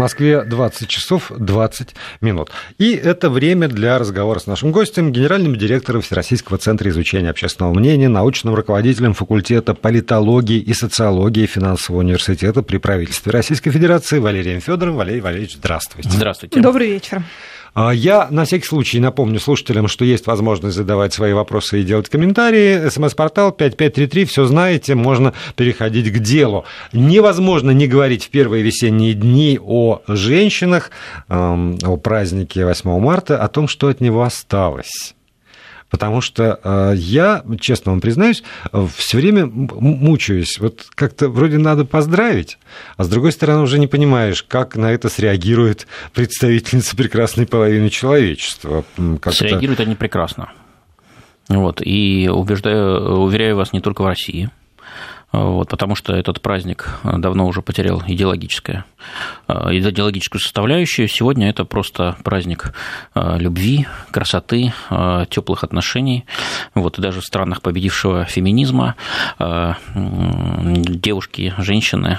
Москве 20 часов 20 минут. И это время для разговора с нашим гостем, генеральным директором Всероссийского центра изучения общественного мнения, научным руководителем факультета политологии и социологии финансового университета при правительстве Российской Федерации Валерием Федоровым. Валерий Валерьевич, здравствуйте. Здравствуйте. Добрый вечер. А, я на всякий случай напомню слушателям, что есть возможность задавать свои вопросы и делать комментарии. СМС-портал 5533, все знаете, можно переходить к делу. Невозможно не говорить в первые весенние дни о женщинах, о празднике 8 марта, о том, что от него осталось. Потому что э, я, честно вам признаюсь, все время мучаюсь. Вот как-то вроде надо поздравить, а с другой стороны уже не понимаешь, как на это среагирует представительница прекрасной половины человечества. Как-то... Среагируют они прекрасно. Вот. И убеждаю, уверяю вас, не только в России – вот, потому что этот праздник давно уже потерял идеологическое, э, идеологическую составляющую. Сегодня это просто праздник э, любви, красоты, э, теплых отношений. Вот, и даже в странах победившего феминизма девушки, женщины,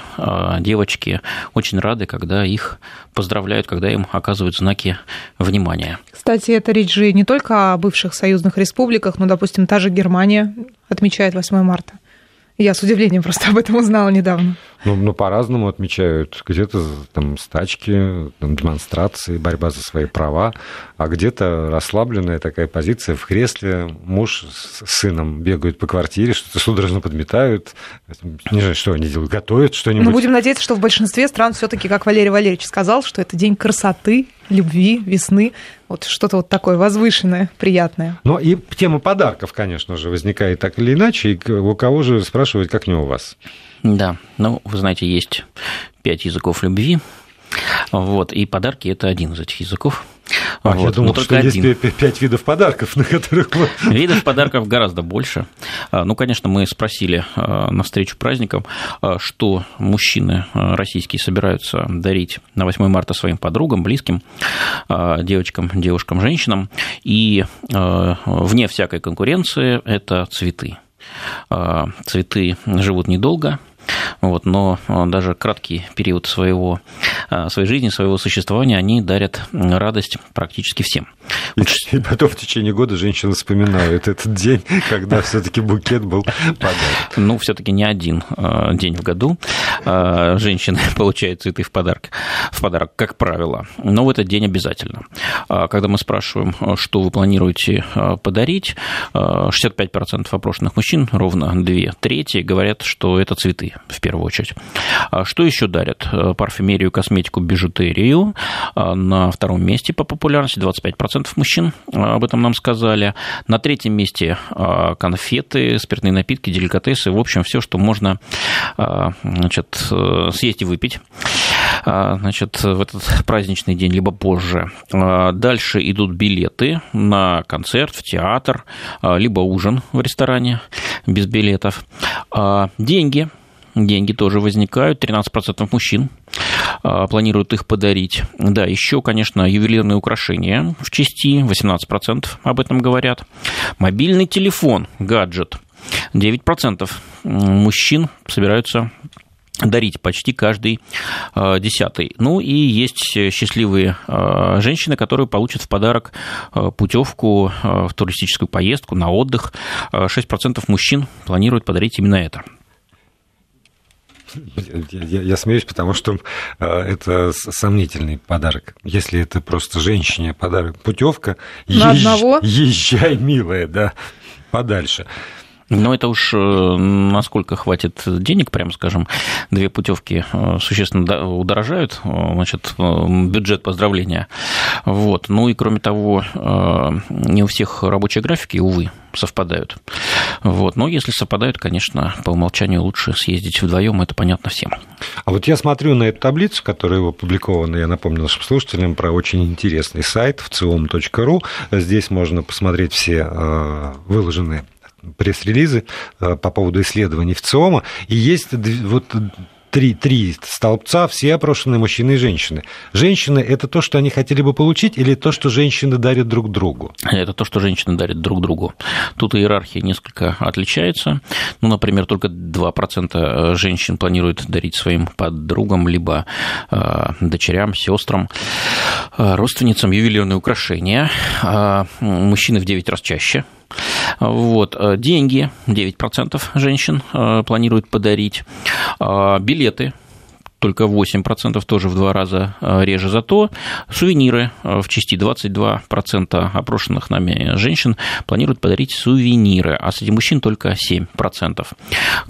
девочки очень рады, когда их поздравляют, когда им оказывают знаки внимания. Кстати, это речь же не только о бывших союзных республиках, но, допустим, та же Германия отмечает 8 марта. Я с удивлением просто об этом узнала недавно. Ну, ну по-разному отмечают. Где-то там стачки, там, демонстрации, борьба за свои права, а где-то расслабленная такая позиция в кресле. Муж с сыном бегают по квартире, что-то судорожно подметают. Не знаю, что они делают, готовят что-нибудь. Ну, будем надеяться, что в большинстве стран все таки как Валерий Валерьевич сказал, что это день красоты, любви, весны. Вот что-то вот такое возвышенное, приятное. Ну и тема подарков, конечно же, возникает так или иначе. И у кого же спрашивать, как не у вас? Да, ну, вы знаете, есть пять языков любви, вот, и подарки – это один из этих языков. А, вот. Я думал, Но только что один. есть пять видов подарков, на которых... Видов подарков гораздо больше. А, ну, конечно, мы спросили а, на встречу праздникам, что мужчины российские собираются дарить на 8 марта своим подругам, близким, девочкам, девушкам, женщинам. И вне всякой конкуренции это цветы. Цветы живут недолго, вот, но а, даже краткий период своего, а, своей жизни, своего существования они дарят радость практически всем. И, и потом в течение года женщины вспоминают этот день, когда все-таки букет был подарок. Ну, все-таки не один а, день в году женщины получают цветы в подарок, в подарок, как правило. Но в этот день обязательно. Когда мы спрашиваем, что вы планируете подарить, 65% опрошенных мужчин, ровно две трети, говорят, что это цветы в первую очередь. Что еще дарят? Парфюмерию, косметику, бижутерию. На втором месте по популярности 25% мужчин об этом нам сказали. На третьем месте конфеты, спиртные напитки, деликатесы. В общем, все, что можно значит, съесть и выпить значит, в этот праздничный день, либо позже. Дальше идут билеты на концерт, в театр, либо ужин в ресторане без билетов. Деньги – деньги тоже возникают. 13% мужчин а, планируют их подарить. Да, еще, конечно, ювелирные украшения в части, 18% об этом говорят. Мобильный телефон, гаджет, 9% мужчин собираются дарить почти каждый э, десятый. Ну и есть счастливые э, женщины, которые получат в подарок э, путевку в туристическую поездку на отдых. 6% мужчин планируют подарить именно это. Я, я смеюсь, потому что э, это сомнительный подарок. Если это просто женщине подарок, путевка, езж, езжай, милая, да, подальше. Но это уж э, насколько хватит денег, прямо скажем, две путевки э, существенно удорожают, значит, бюджет поздравления. Вот. Ну и кроме того, не у всех рабочие графики, увы, совпадают. Вот. Но если совпадают, конечно, по умолчанию лучше съездить вдвоем, это понятно всем. А вот я смотрю на эту таблицу, которая опубликована, я напомню нашим слушателям, про очень интересный сайт в ciom.ru. Здесь можно посмотреть все э, выложенные пресс-релизы э, по поводу исследований в ЦИОМа. И есть вот три, три столбца, все опрошенные мужчины и женщины. Женщины – это то, что они хотели бы получить, или то, что женщины дарят друг другу? Это то, что женщины дарят друг другу. Тут иерархия несколько отличается. Ну, например, только 2% женщин планируют дарить своим подругам, либо э, дочерям, сестрам, э, родственницам ювелирные украшения. Э, мужчины в 9 раз чаще – вот. Э, деньги 9% женщин э, планируют подарить. Э, билеты только 8%, тоже в два раза реже. Зато сувениры в части 22% опрошенных нами женщин планируют подарить сувениры, а среди мужчин только 7%.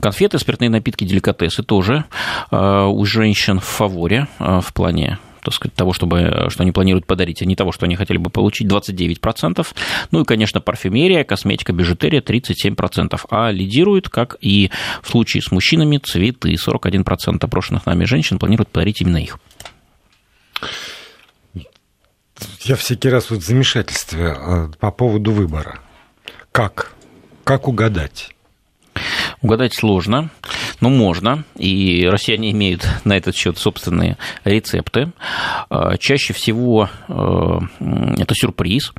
Конфеты, спиртные напитки, деликатесы тоже у женщин в фаворе в плане так сказать, того, чтобы, что они планируют подарить, а не того, что они хотели бы получить, 29%. Ну и, конечно, парфюмерия, косметика, бижутерия 37%. А лидирует, как и в случае с мужчинами, цветы. 41% опрошенных нами женщин планируют подарить именно их. Я всякий раз вот в замешательстве э, по поводу выбора. Как? Как угадать? Угадать сложно, но можно, и россияне имеют на этот счет собственные рецепты. А, чаще всего а, это сюрприз,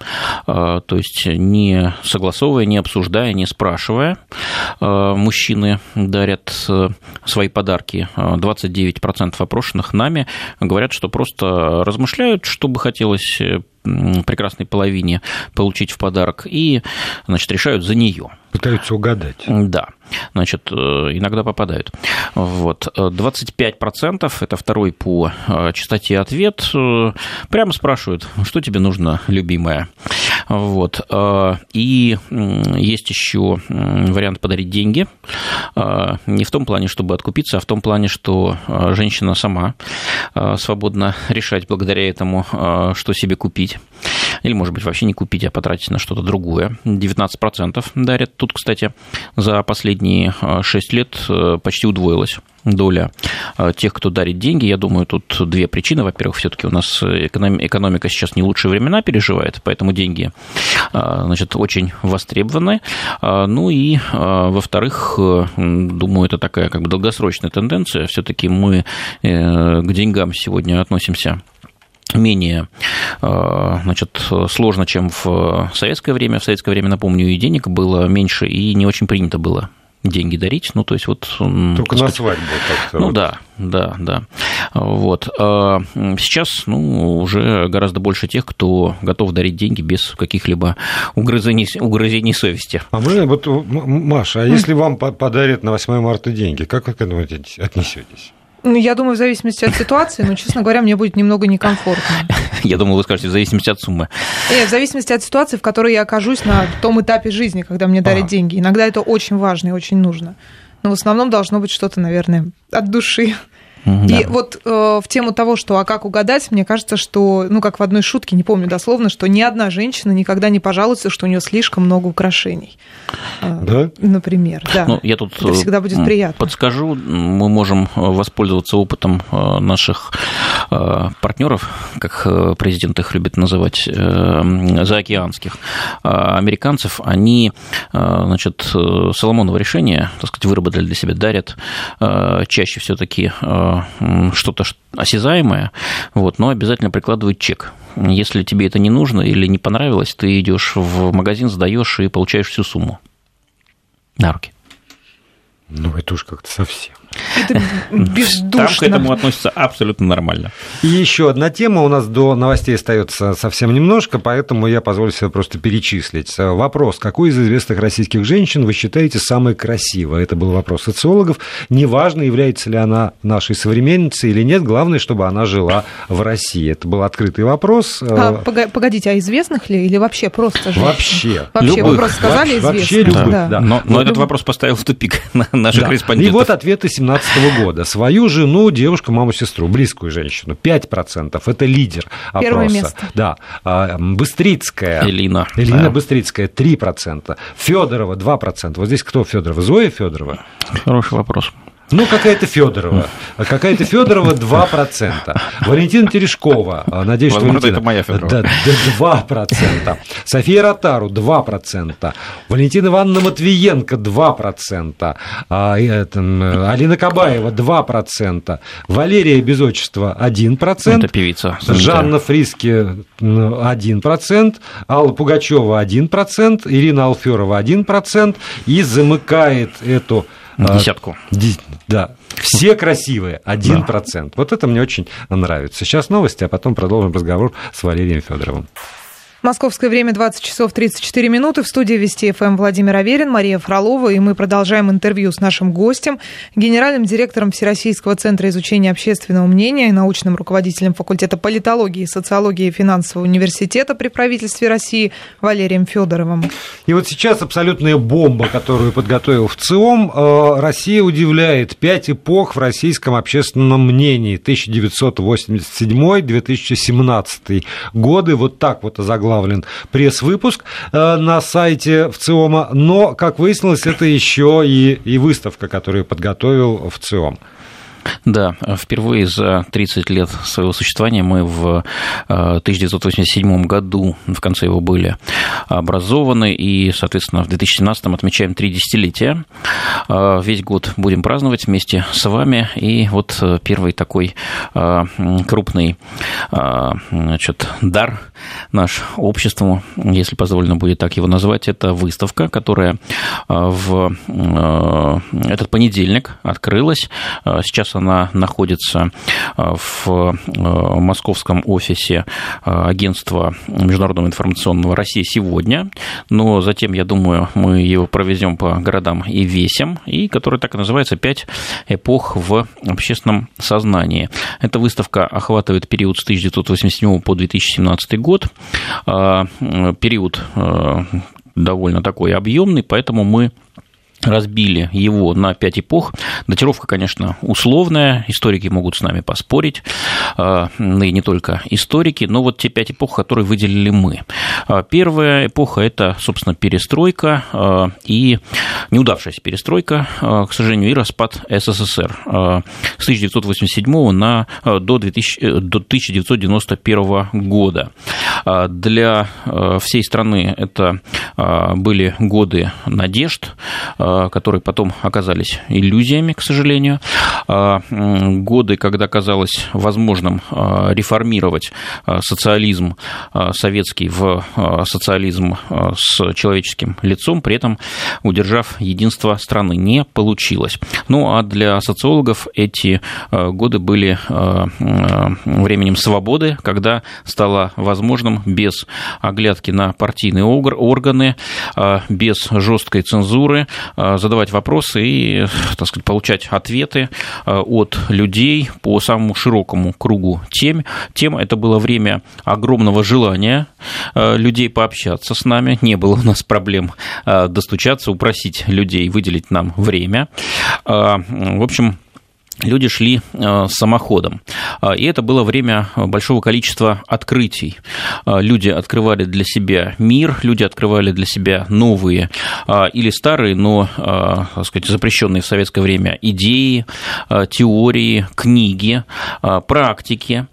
а, то есть не согласовывая, не обсуждая, не спрашивая, мужчины дарят свои подарки. 29% опрошенных нами говорят, что просто размышляют, что бы хотелось прекрасной половине получить в подарок, и, значит, решают за нее. Пытаются угадать. Да, значит, э, иногда попадают. Вот. 25% это второй по э, частоте ответ. Э, прямо спрашивают, что тебе нужно, любимая. Вот. И есть еще вариант подарить деньги. Не в том плане, чтобы откупиться, а в том плане, что женщина сама свободно решать благодаря этому, что себе купить. Или, может быть, вообще не купить, а потратить на что-то другое. 19% дарят. Тут, кстати, за последние 6 лет э, почти удвоилась доля э, тех, кто дарит деньги. Я думаю, тут две причины. Во-первых, все-таки у нас экономика сейчас не лучшие времена переживает, поэтому деньги э, значит, очень востребованы. Ну и, во-вторых, думаю, это такая как бы долгосрочная тенденция. Все-таки мы к деньгам сегодня относимся менее э, значит, сложно, чем в советское время. В советское время, напомню, и денег было меньше, и не очень принято было деньги дарить. Ну, то есть вот... Только на свадьбу как-то. Ну, вот. да, да, да. Вот. А сейчас, ну, уже гораздо больше тех, кто готов дарить деньги без каких-либо угрызений, угрызений совести. А мы, вот, Маша, а если вам подарят на 8 марта деньги, как вы к этому отнесетесь? Ну, я думаю, в зависимости от ситуации, но, честно говоря, мне будет немного некомфортно. Я думал, вы скажете, в зависимости от суммы. Нет, в зависимости от ситуации, в которой я окажусь на том этапе жизни, когда мне дарят деньги. Иногда это очень важно и очень нужно. Но в основном должно быть что-то, наверное, от души. Да. И вот э, в тему того, что а как угадать, мне кажется, что, ну, как в одной шутке, не помню дословно, что ни одна женщина никогда не пожалуется, что у нее слишком много украшений. Э, да? Например, да. Ну, я тут Это всегда будет приятно. Подскажу, мы можем воспользоваться опытом э, наших э, партнеров, как президент их любит называть, заокеанских американцев. Они, значит, Соломоново решение, так сказать, выработали для себя, дарят чаще все-таки что-то осязаемое, вот, но обязательно прикладывают чек. Если тебе это не нужно или не понравилось, ты идешь в магазин, сдаешь и получаешь всю сумму на руки. Ну, это уж как-то совсем. Это бездушно. Там к этому относятся абсолютно нормально. И еще одна тема. У нас до новостей остается совсем немножко, поэтому я позволю себе просто перечислить. Вопрос. Какую из известных российских женщин вы считаете самой красивой? Это был вопрос социологов. Неважно, является ли она нашей современницей или нет, главное, чтобы она жила в России. Это был открытый вопрос. А, погодите, а известных ли или вообще просто женщин? Вообще. Вообще, любых. вы просто сказали известных. Вообще любых, да. да. Но, но вот этот люб... вопрос поставил в тупик наших да. корреспондентов. И вот ответы 2017 года. Свою жену, девушку, маму, сестру, близкую женщину. 5%. Это лидер опроса. Первое место. Да. А, Быстрицкая. Элина. Элина да. Быстрицкая 3%. Федорова 2%. Вот здесь кто Федорова? Зоя Федорова? Хороший вопрос. Ну, какая-то Федорова. Какая-то Федорова 2%. Валентина Терешкова, надеюсь, Возможно, что Валентина... это моя Федорова. Да, 2%. София Ротару 2%. Валентина Ивановна Матвиенко 2%. А, это, Алина Кабаева 2%. Валерия без отчества 1%. Это певица. Жанна Фриски 1%. Алла Пугачева 1%. Ирина Алферова 1%. И замыкает эту Десятку. Да. Все красивые, один процент. Вот это мне очень нравится. Сейчас новости, а потом продолжим разговор с Валерием Федоровым. Московское время 20 часов 34 минуты. В студии Вести ФМ Владимир Аверин, Мария Фролова. И мы продолжаем интервью с нашим гостем, генеральным директором Всероссийского центра изучения общественного мнения и научным руководителем факультета политологии, социологии и финансового университета при правительстве России Валерием Федоровым. И вот сейчас абсолютная бомба, которую подготовил в ЦИОМ, э, Россия удивляет. Пять эпох в российском общественном мнении. 1987-2017 годы. Вот так вот озаглавлено озаглавлен пресс-выпуск э, на сайте ВЦИОМа, но, как выяснилось, это еще и, и выставка, которую подготовил ВЦИОМ. Да, впервые за 30 лет своего существования мы в 1987 э, году, в конце его были образованы, и, соответственно, в 2017 отмечаем три десятилетия. Э, весь год будем праздновать вместе с вами, и вот э, первый такой крупный значит, дар наш обществу, если позволено будет так его назвать, это выставка, которая в этот понедельник открылась. Сейчас она находится э, в э, московском офисе э, агентства Международного информационного России сегодня, но затем, я думаю, мы его проведем по городам и весям, и который так и называется «Пять эпох в общественном сознании». Эта выставка охватывает период с 1987 по 2017 год, период довольно такой объемный, поэтому мы разбили его на пять эпох. Датировка, конечно, условная, историки могут с нами поспорить, а, и не только историки, но вот те пять эпох, которые выделили мы. А, первая эпоха – это, собственно, перестройка а, и неудавшаяся перестройка, к сожалению, и распад СССР с 1987 на, до, 2000, э, до 1991 года. Для всей страны это были годы надежд, которые потом оказались иллюзиями, к сожалению. Э, годы, когда казалось возможным э, реформировать социализм советский в социализм с человеческим лицом, при этом удержав единство страны. Не получилось. Ну а для социологов эти годы были временем свободы, когда стало возможным без оглядки на партийные органы, без жесткой цензуры задавать вопросы и, так сказать, получать ответы э, от людей по самому широкому кругу тем. Тем это было время огромного желания э, людей пообщаться с нами. Не было у нас проблем достучаться, упросить людей выделить нам время. В общем, люди шли э, самоходом. А, и это было время большого количества открытий. А, люди открывали для себя мир, люди открывали для себя новые а, или старые, но, так сказать, запрещенные в советское время идеи, теории, книги, практики.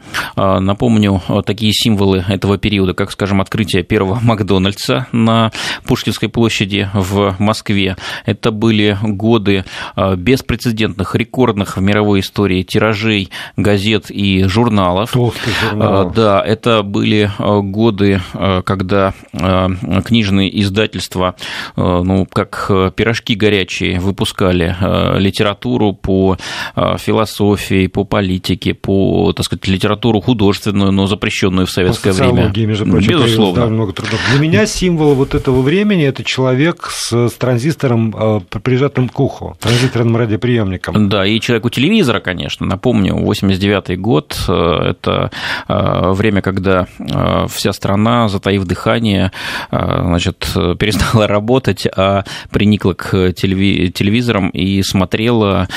Напомню такие символы этого периода, как, скажем, открытие первого Макдональдса на Пушкинской площади в Москве. Это были годы беспрецедентных, рекордных в мировой истории тиражей газет и журналов. Толстых журналов. Да, это были э, годы, э, когда э, книжные издательства, ну, как пирожки горячие, выпускали литературу по философии, по политике, по, так сказать, литературу художественную, но запрещенную в советское время. между прочим, Безусловно. много трудов. Для меня символ вот этого времени – это человек с, с транзистором, прижатым к уху, транзисторным радиоприемником. Да, и человек у телевизора, конечно. Напомню, 89 год – это э, время, когда э, вся страна, затаив дыхание, э, значит, перестала работать, а приникла к телевизорам и смотрела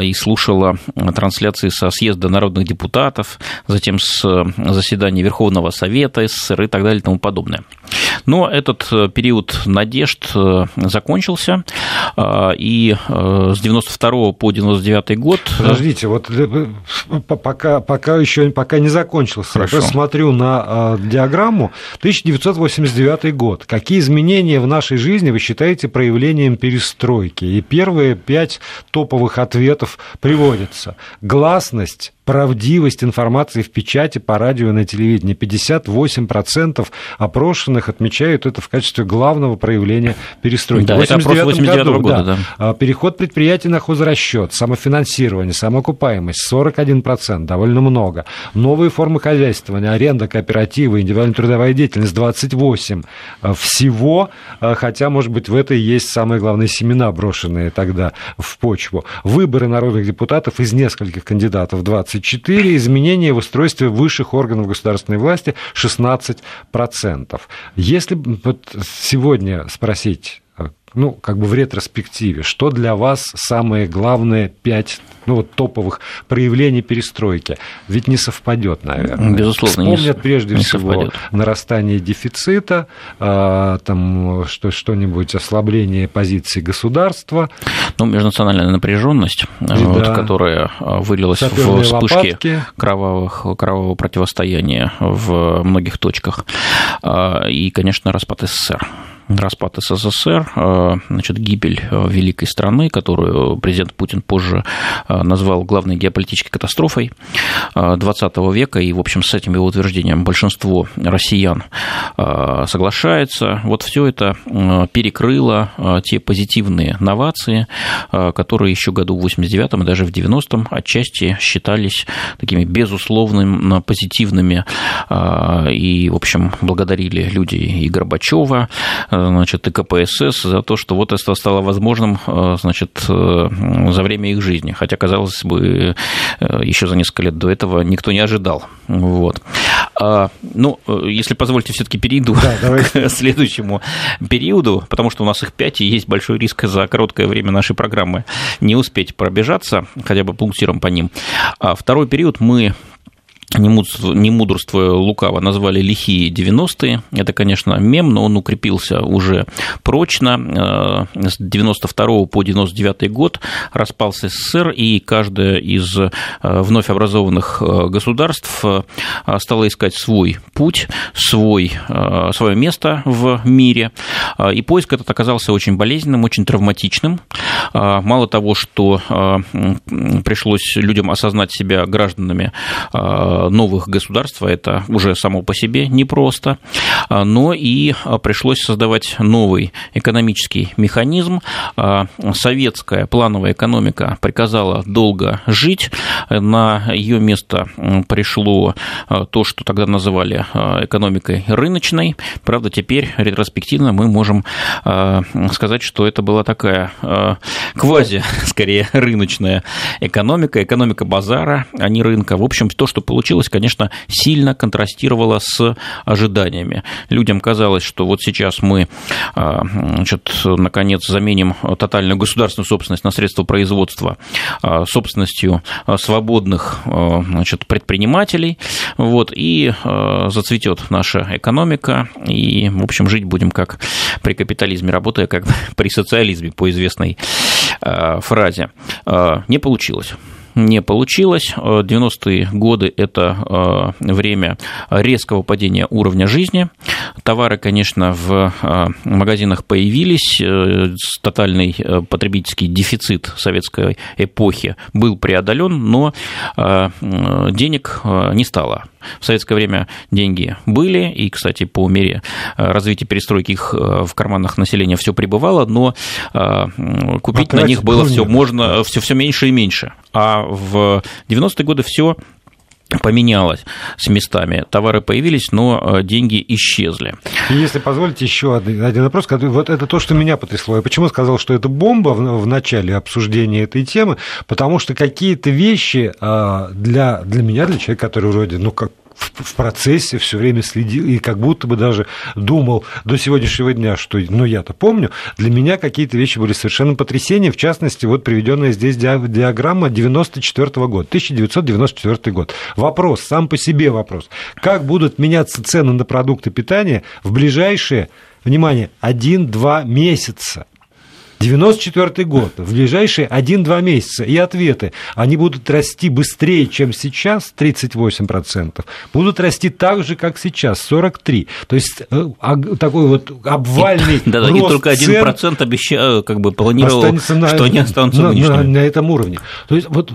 и слушала трансляции со съезда народных депутатов, затем с заседания Верховного Совета СССР и так далее и тому подобное. Но этот период надежд закончился, и с 92 по 99 год... Подождите, вот пока, пока еще пока не закончился. Хорошо. Я смотрю на диаграмму. 1989 год. Какие изменения в нашей жизни вы считаете проявлением перестройки? И первые пять топовых ответов приводятся. Гласность, правдивость информации в печати, по радио и на телевидении. 58% опрошенных отмечают это в качестве главного проявления перестройки. Да, 89 это 89 году, года, да. да. Переход предприятий на хозрасчет, самофинансирование, самоокупаемость 41%, довольно много. Новые формы хозяйствования, аренда, кооперативы, индивидуальная трудовая деятельность 28%. Всего, хотя, может быть, в этой есть самые главные семена, брошенные тогда в почву. Выборы народных депутатов из нескольких кандидатов 20 24, изменения в устройстве высших органов государственной власти 16%. Если сегодня спросить ну, как бы в ретроспективе, что для вас самые главные пять ну, вот, топовых проявлений перестройки? Ведь не совпадет, наверное. Безусловно, Вспомнят не, прежде не всего совпадет. нарастание дефицита, а, там что, что-нибудь ослабление позиции государства. Ну, межнациональная напряженность, вот, да. которая а, вылилась Саперные в вспышки кровавых, кровавого противостояния в многих точках. А, и, конечно, распад СССР распад СССР, э, значит, гибель э, великой страны, которую президент Путин позже э, назвал главной геополитической катастрофой 20 века, и, в общем, с этим его утверждением большинство россиян соглашается. Вот все это перекрыло те позитивные новации, которые еще году в 89-м и даже в 90-м отчасти считались такими безусловными позитивными, и, в общем, благодарили люди и Горбачева, значит, и КПСС за то, что вот это стало возможным э, значит, э, за время их жизни. Хотя, казалось бы, э, еще за несколько лет до этого никто не ожидал. Вот. А, ну, если позволите, все-таки перейду да, к следующему периоду, потому что у нас их пять, и есть большой риск за короткое время нашей программы не успеть пробежаться, хотя бы пунктиром по ним. А второй период мы не мудрствуя лукаво, назвали лихие 90-е. Это, конечно, мем, но он укрепился уже прочно. Э, с 92 по 99 год распался СССР, и каждое из э, вновь образованных э, государств стало искать свой путь, свой, свое место в мире. И поиск этот оказался очень болезненным, очень травматичным. Мало того, что пришлось людям осознать себя гражданами новых государств, а это уже само по себе непросто, а, но и а, пришлось создавать новый экономический механизм. Советская плановая экономика приказала долго жить, на ее место пришло то, что тогда называли экономикой рыночной. Правда, теперь ретроспективно мы можем сказать, что это была такая квази, скорее, рыночная экономика, экономика базара, а не рынка. В общем, то, что получилось случилось, конечно, сильно контрастировало с ожиданиями. Людям казалось, что вот сейчас мы, а, значит, наконец, заменим тотальную государственную собственность на средства производства а, собственностью свободных а, значит, предпринимателей, вот, и зацветет наша экономика, и, в общем, жить будем как при капитализме, работая как при социализме, по известной фразе. Не получилось не получилось. 90-е годы – это э, время резкого падения уровня жизни. Товары, конечно, в э, магазинах появились. Э, тотальный потребительский дефицит советской эпохи был преодолен, но денег не стало. В советское время деньги были, и, кстати, по мере развития перестройки их в карманах населения все прибывало, но купить Потратить на них было все можно все, все меньше и меньше. А в 90-е годы все поменялось с местами. Товары появились, но э, деньги исчезли. И если позволите, еще один, один вопрос. Вот это то, что меня потрясло. Я почему сказал, что это бомба в, начале обсуждения этой темы? Потому что какие-то вещи а, для, для меня, для человека, который вроде, ну, как в процессе все время следил и как будто бы даже думал до сегодняшнего дня, что, ну, я-то помню, для меня какие-то вещи были совершенно потрясения, в частности, вот приведенная здесь диаграмма 94 -го года, 1994 год. Вопрос, сам по себе вопрос, как будут меняться цены на продукты питания в ближайшие, внимание, 1-2 месяца? 94 год, в ближайшие 1-2 месяца. И ответы, они будут расти быстрее, чем сейчас, 38%, будут расти так же, как сейчас, 43%. То есть э, такой вот обвальный да, да, рост И только 1% цен обещаю, как бы планировал, на, что они останутся на, на, на этом уровне. То есть вот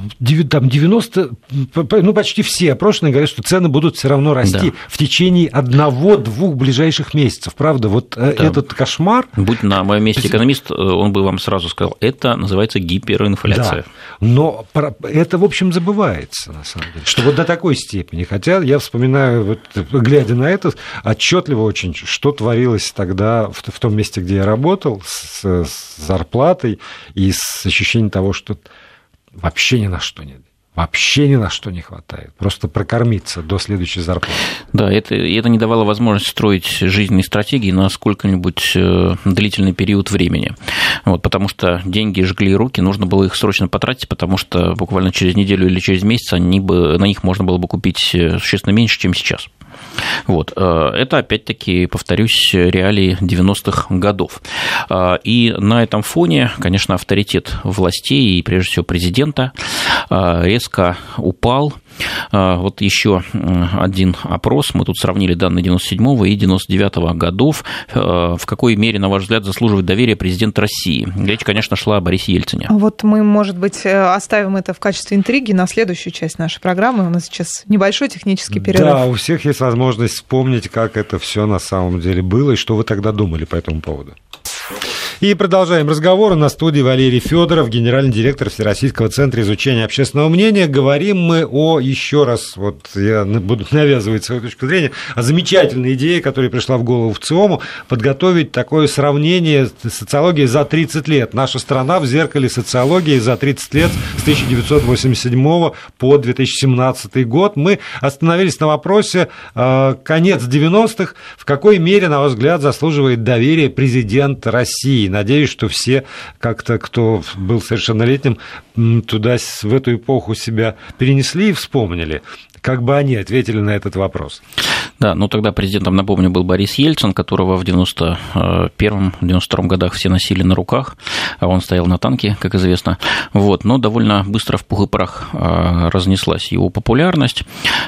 там 90, ну почти все опрошенные говорят, что цены будут все равно расти да. в течение одного-двух ближайших месяцев. Правда, вот э, да. этот кошмар... Будь на моем месте экономист, он бы вам сразу сказал, это называется гиперинфляция. Да, но это, в общем, забывается, на самом деле, что вот до такой степени. Хотя я вспоминаю, вот, глядя на это, отчетливо очень, что творилось тогда в, в том месте, где я работал, с, с зарплатой и с ощущением того, что вообще ни на что нет вообще ни на что не хватает. Просто прокормиться до следующей зарплаты. Да, это, это не давало возможности строить жизненные стратегии на сколько-нибудь э, длительный период времени. Вот, потому что деньги жгли руки, нужно было их срочно потратить, потому что буквально через неделю или через месяц они бы, на них можно было бы купить э, существенно меньше, чем сейчас. Вот. Э, это, опять-таки, повторюсь, реалии 90-х годов. Э, и на этом фоне, конечно, авторитет властей и, прежде всего, президента э, резко упал. Вот еще один опрос. Мы тут сравнили данные 97 и 99 годов. В какой мере, на ваш взгляд, заслуживает доверия президент России? Речь, конечно, шла о Борисе Ельцине. Вот мы, может быть, оставим это в качестве интриги на следующую часть нашей программы. У нас сейчас небольшой технический перерыв. Да, у всех есть возможность вспомнить, как это все на самом деле было и что вы тогда думали по этому поводу. И продолжаем разговор. На студии Валерий Федоров, генеральный директор Всероссийского центра изучения общественного мнения. Говорим мы о, еще раз, вот я буду навязывать свою точку зрения, о замечательной идее, которая пришла в голову в ЦИОМу, подготовить такое сравнение социологии за 30 лет. Наша страна в зеркале социологии за 30 лет с 1987 по 2017 год. Мы остановились на вопросе э, конец 90-х. В какой мере, на ваш взгляд, заслуживает доверие президент России? Надеюсь, что все как-то, кто был совершеннолетним, туда, в эту эпоху себя перенесли и вспомнили. Как бы они ответили на этот вопрос? Да, ну тогда президентом, напомню, был Борис Ельцин, которого в 91-92 годах все носили на руках, а он стоял на танке, как известно. Вот, но довольно быстро в пух и прах а, разнеслась его популярность,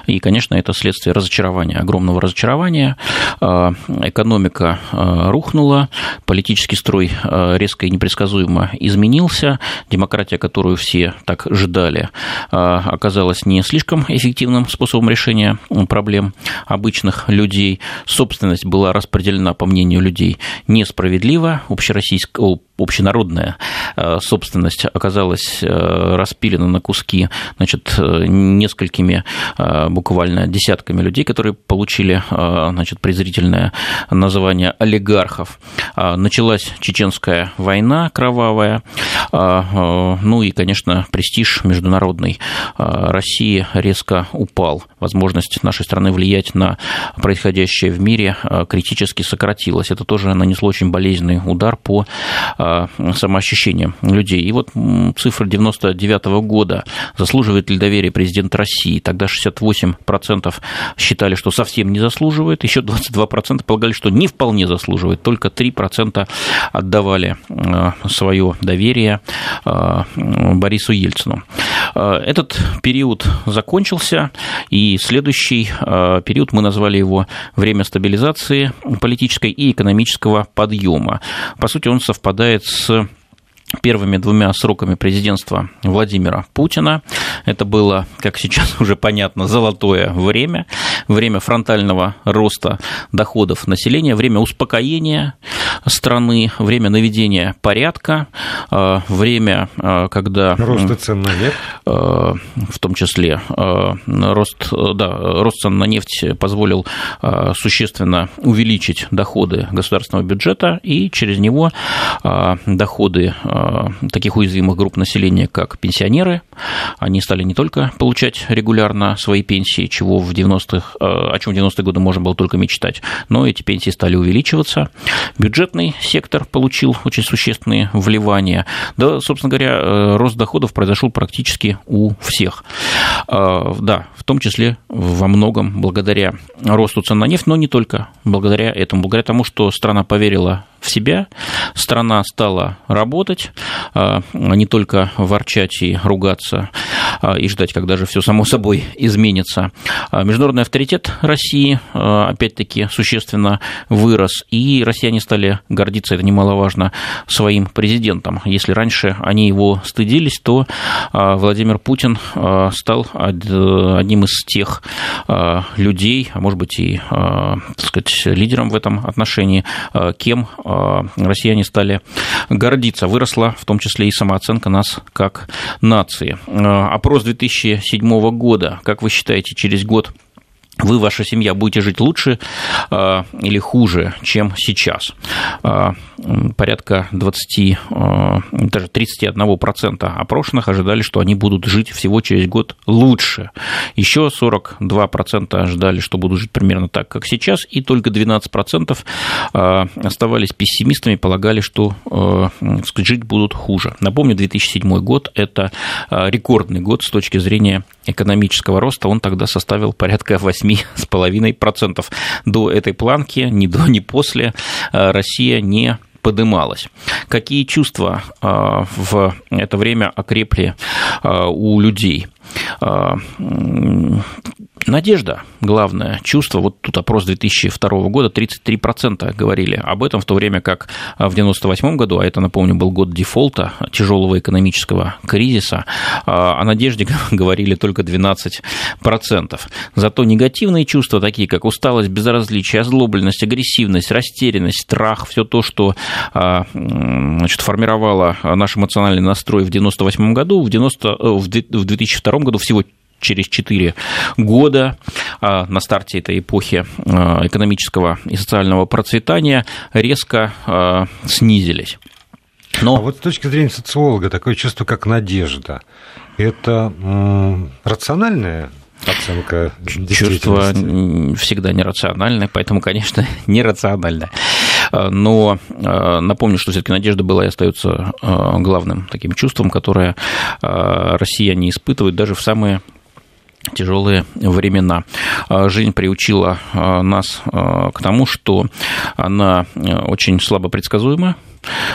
и, конечно, это следствие разочарования, огромного разочарования. А, экономика а, рухнула, политический строй резко и непредсказуемо изменился, демократия, которую все так ждали, оказалась не слишком эффективным способом решения проблем обычных обычных людей. Собственность была распределена, по мнению людей, несправедливо. Общероссийская, общенародная э, собственность оказалась э, распилена на куски значит, э, несколькими буквально десятками людей, которые получили значит, презрительное название олигархов. Началась чеченская война кровавая, ну и, конечно, престиж международной России резко упал. Возможность нашей страны влиять на происходящее в мире критически сократилась. Это тоже нанесло очень болезненный удар по самоощущение людей. И вот цифра 99 года, заслуживает ли доверия президент России, тогда 68% считали, что совсем не заслуживает, еще 22% полагали, что не вполне заслуживает, только 3% отдавали э, свое доверие э, Борису Ельцину. Э, этот период закончился, и следующий период мы назвали его время стабилизации политической и экономического подъема. По сути, он совпадает с первыми двумя сроками президентства Владимира Путина. Это было, как сейчас уже понятно, золотое время, время фронтального роста доходов населения, время успокоения страны, время наведения порядка, э, время, э, когда... Роста цен на нефть. Э, в том числе рост, да, рост цен на нефть позволил существенно увеличить доходы государственного бюджета и через него доходы таких уязвимых групп населения, как пенсионеры. Они стали не только получать регулярно свои пенсии, чего в 90-х, о чем в 90-е годы можно было только мечтать, но эти пенсии стали увеличиваться. Бюджетный сектор получил очень существенные вливания. Да, собственно говоря, рост доходов произошел практически у всех. Да, в том числе во многом благодаря росту цен на нефть, но не только благодаря этому, благодаря тому, что страна поверила в себя, страна стала работать, не только ворчать и ругаться а, и ждать, когда же все само собой изменится. А, международный авторитет России, опять-таки, существенно вырос, и россияне стали гордиться, это немаловажно, своим президентом. Если раньше они его стыдились, то Владимир Путин стал одним из тех людей, а может быть и, так сказать, лидером в этом отношении, кем россияне стали гордиться. Выросла в том числе и самооценка нас как нации. Э, опрос 2007 года. Как вы считаете, через год вы, ваша семья, будете жить лучше э, или хуже, чем сейчас. Э, порядка 20, э, даже 31% опрошенных ожидали, что они будут жить всего через год лучше. Еще 42% ожидали, что будут жить примерно так, как сейчас, и только 12% э, оставались пессимистами, полагали, что э, жить будут хуже. Напомню, 2007 год – это рекордный год с точки зрения экономического роста. Он тогда составил порядка 8 8,5%. До этой планки, ни до, ни после, э, Россия не подымалась. Какие чувства э, в это время окрепли э, у людей? Надежда, главное чувство, вот тут опрос 2002 года, 33% говорили об этом, в то время как в 1998 году, а это, напомню, был год дефолта, тяжелого экономического кризиса, о надежде говорили только 12%. Зато негативные чувства, такие как усталость, безразличие, озлобленность, агрессивность, растерянность, страх, все то, что а, значит, формировало наш эмоциональный настрой в 1998 году, в, 90, э, в 2002 году всего через 4 года а, на старте этой эпохи а, экономического и социального процветания резко а, снизились. Но... А вот с точки зрения социолога такое чувство, как надежда, это м, рациональное оценка Чувство всегда нерациональное, поэтому, конечно, нерациональное. Но напомню, что все-таки надежда была и остается главным таким чувством, которое россияне испытывают даже в самые тяжелые времена. А, жизнь приучила а, нас а, к тому, что она очень слабо предсказуема, Э,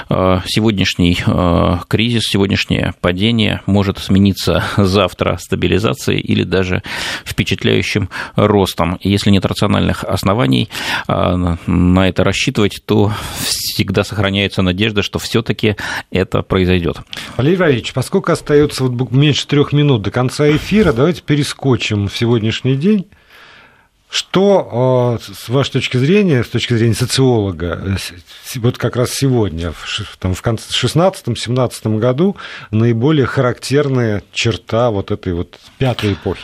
сегодняшний э, кризис, сегодняшнее падение может смениться завтра стабилизацией или даже впечатляющим ростом. Если нет рациональных оснований э, на это рассчитывать, то всегда сохраняется надежда, что все-таки это произойдет. Валерий Валерьевич, поскольку остается вот меньше трех минут до конца эфира, давайте перескочим в сегодняшний день. Что, э, с вашей точки зрения, с точки зрения социолога, э, вот как раз сегодня, там, в 16-17 году, наиболее характерная черта вот этой вот пятой эпохи?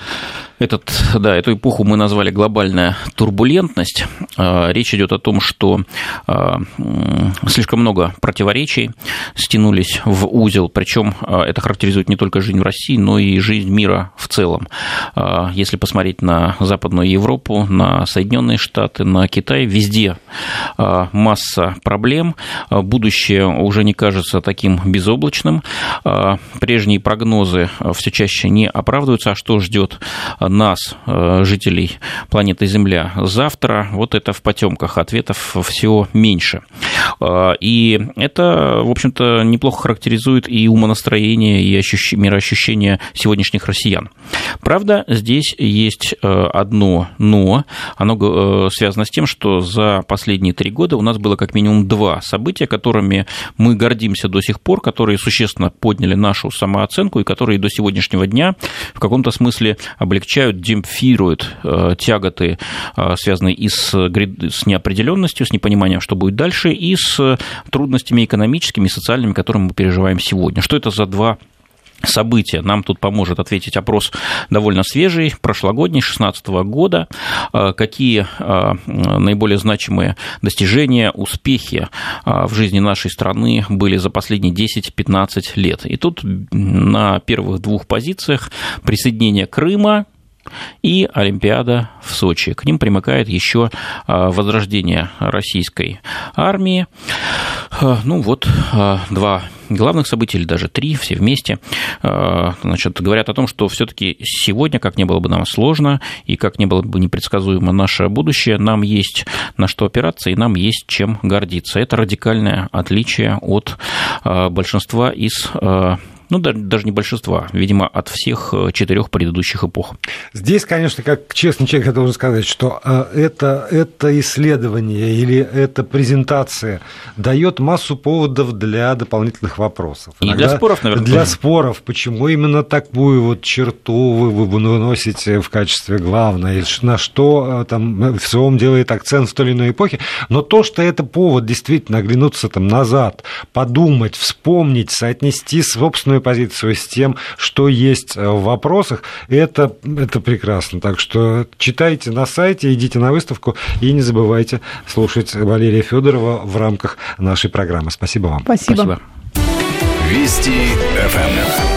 Этот, да, эту эпоху мы назвали глобальная турбулентность. А, речь идет о том, что а, слишком много противоречий стянулись в узел, причем а, это характеризует не только жизнь в России, но и жизнь мира в целом. Если посмотреть на Западную Европу, на Соединенные Штаты, на Китай, везде масса проблем, будущее уже не кажется таким безоблачным, прежние прогнозы все чаще не оправдываются, а что ждет нас, э, жителей планеты Земля, завтра, вот это в потемках, ответов всего меньше. Э, и это, в общем-то, неплохо характеризует и умонастроение, и ощущ... мироощущение сегодняшних россиян. Правда, здесь есть э, одно «но». Оно связано с тем, что за последние три года у нас было как минимум два события, которыми мы гордимся до сих пор, которые существенно подняли нашу самооценку и которые до сегодняшнего дня в каком-то смысле облегчают облегчают, демпфируют э, тяготы, э, связанные и с, с неопределенностью, с непониманием, что будет дальше, и с трудностями экономическими и социальными, которые мы переживаем сегодня. Что это за два события. Нам тут поможет ответить опрос довольно свежий, прошлогодний, 2016 года. А, какие наиболее значимые достижения, успехи в жизни нашей страны были за последние 10-15 лет. И тут на первых двух позициях присоединение Крыма и Олимпиада в Сочи. К ним примыкает еще возрождение российской армии. Ну вот два главных событий, или даже три, все вместе, значит, говорят о том, что все-таки сегодня, как не было бы нам сложно, и как не было бы непредсказуемо наше будущее, нам есть на что опираться, и нам есть чем гордиться. Это радикальное отличие от большинства из ну, даже не большинства, видимо, от всех э, четырех предыдущих эпох. Здесь, конечно, как честный человек, я должен сказать, что э, это, это исследование или эта презентация дает массу поводов для дополнительных вопросов. И Иногда для споров, наверное. Для тоже. споров, почему именно такую вот черту вы, вы выносите в качестве главной, на что э, там в целом делает акцент в той или иной эпохе. Но то, что это повод действительно оглянуться там назад, подумать, вспомнить, соотнести собственную собственную позицию с тем, что есть э, в вопросах, это, это прекрасно. Так что читайте на сайте, идите на выставку и не забывайте слушать Валерия Федорова в рамках нашей программы. Спасибо вам. Спасибо. Спасибо. Вести ФМ.